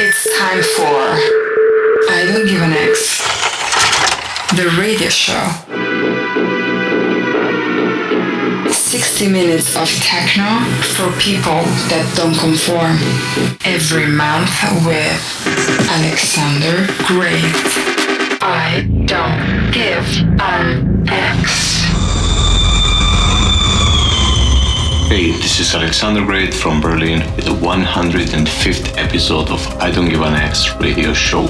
It's time for I Don't Give an X, the radio show. 60 minutes of techno for people that don't conform. Every month with Alexander Great. I don't give an X. Hey, this is Alexander Great from Berlin with the 105th episode of I Don't Give an X radio show.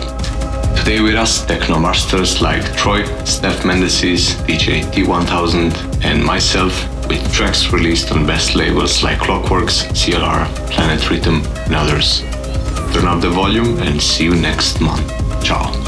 Today with us techno masters like Troy, Stef Mendesidis, DJ T1000 and myself with tracks released on best labels like Klockworks, CLR, Planet Rhythm and others. Turn up the volume and see you next month. Ciao.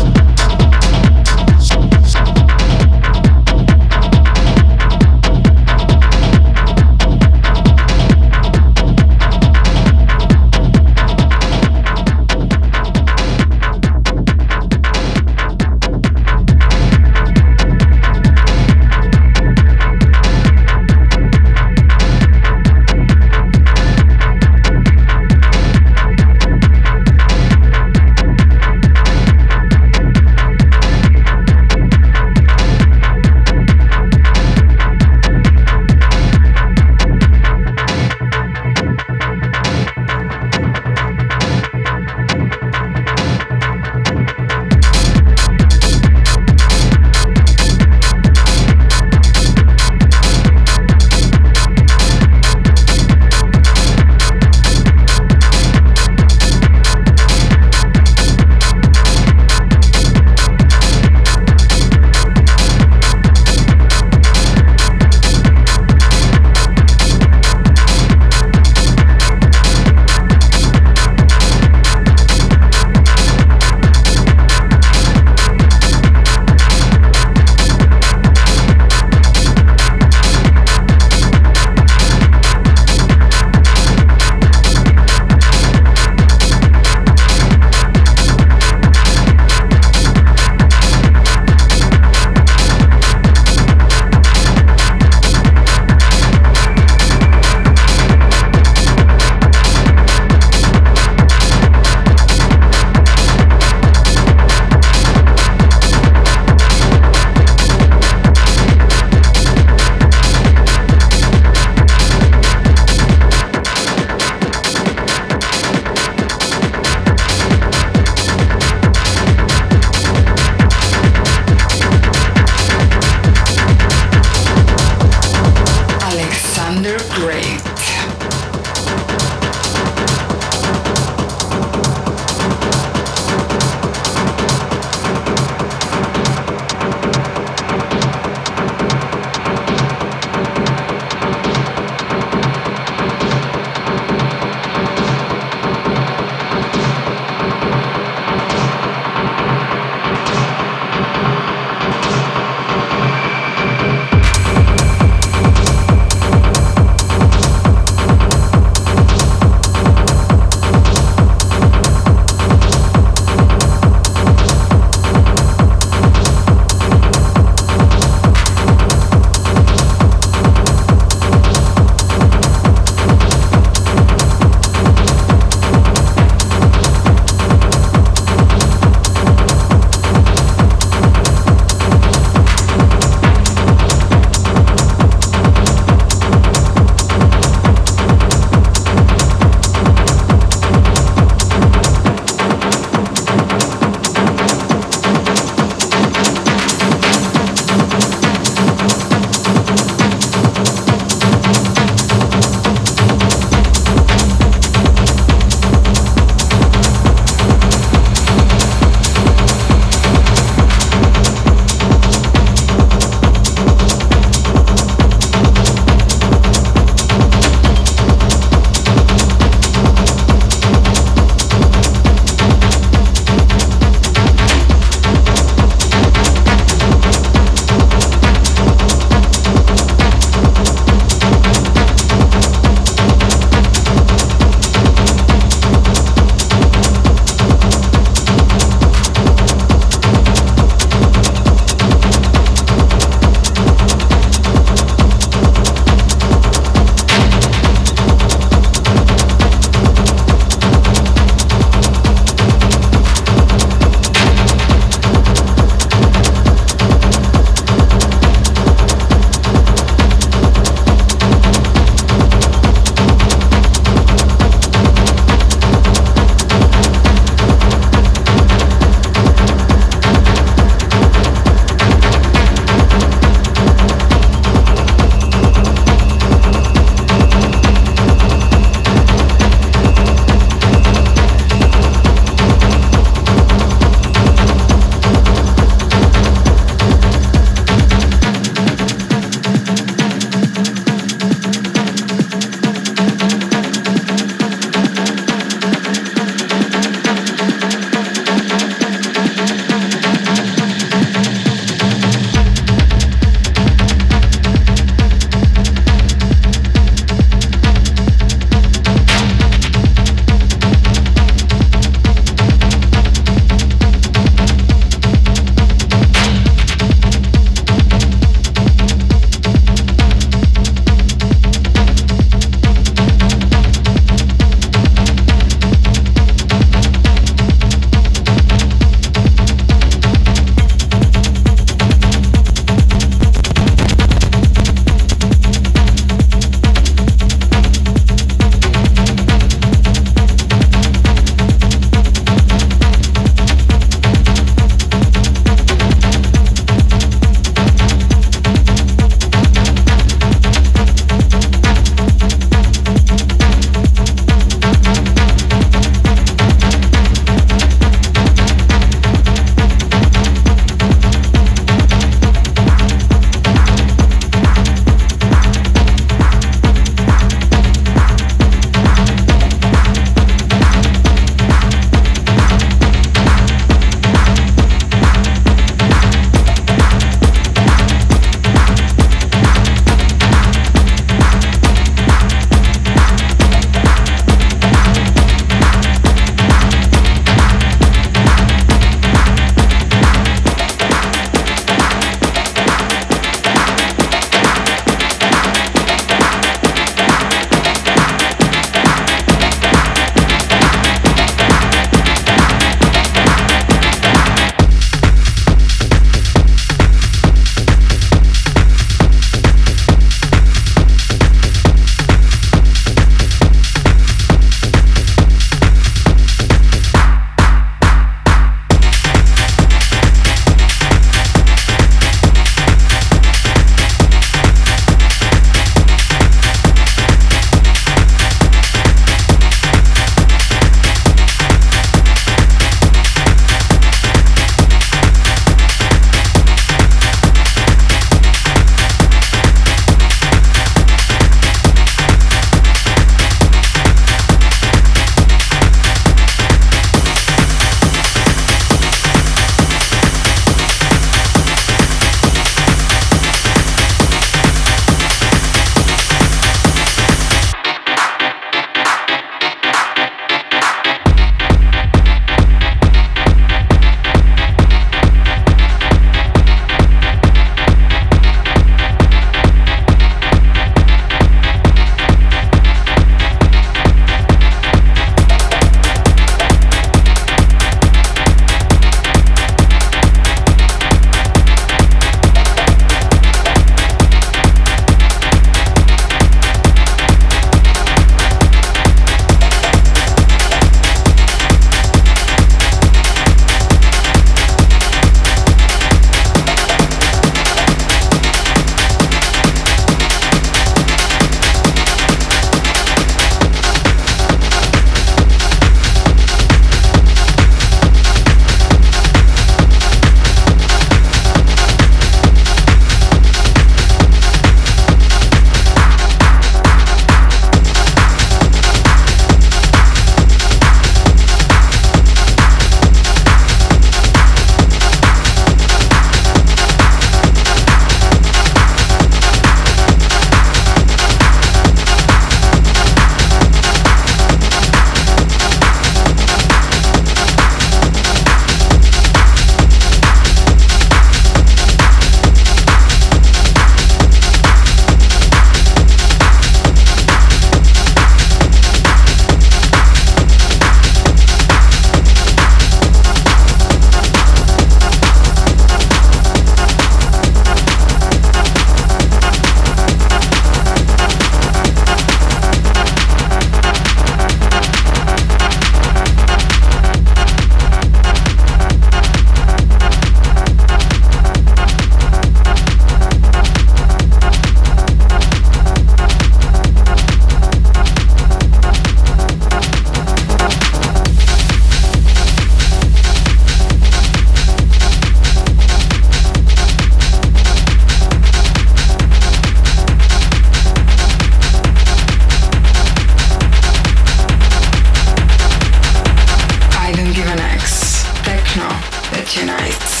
Tonight.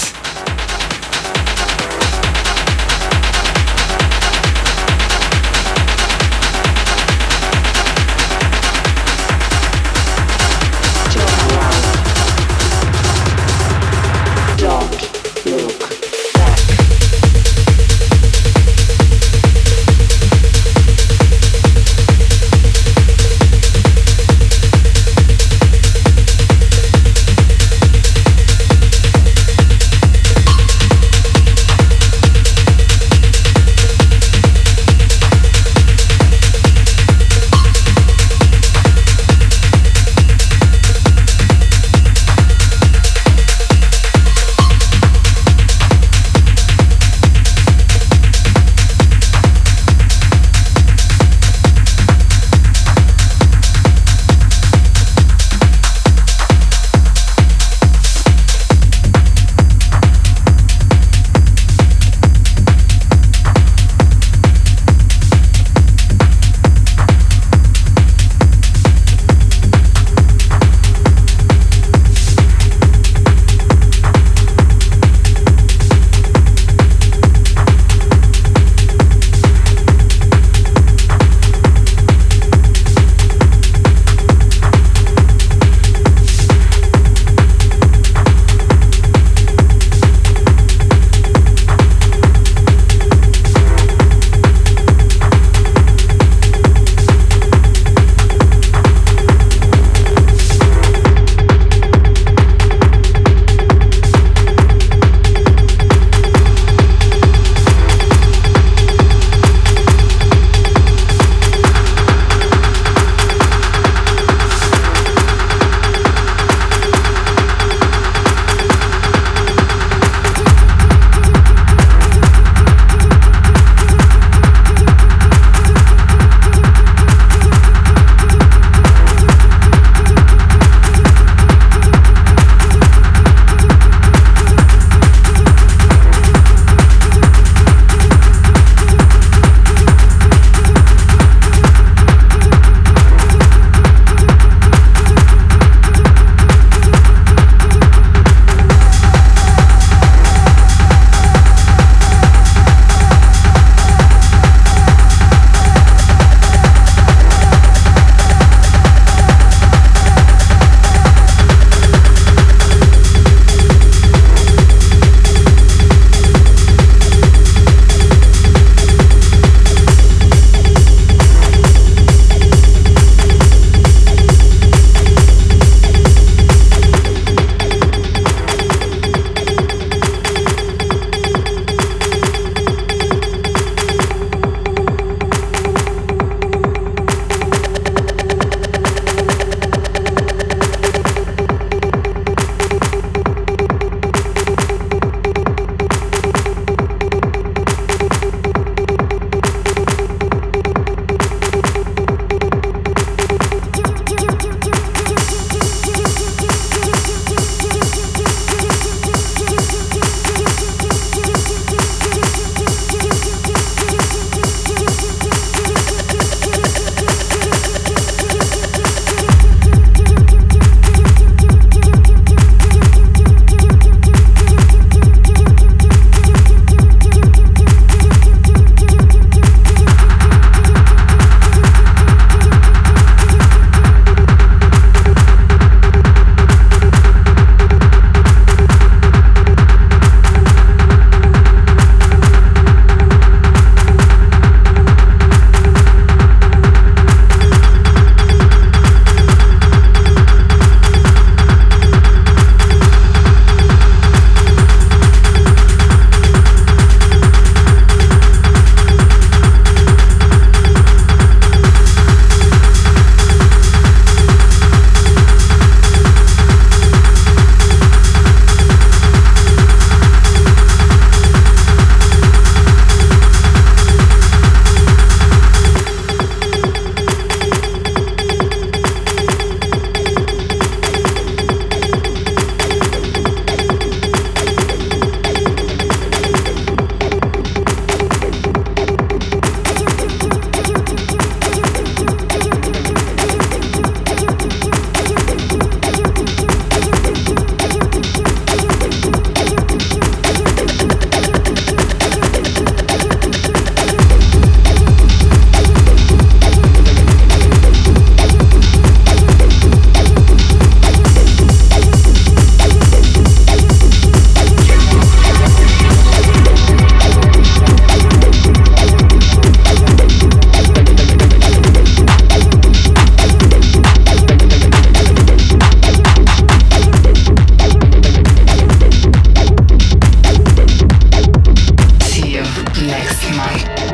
my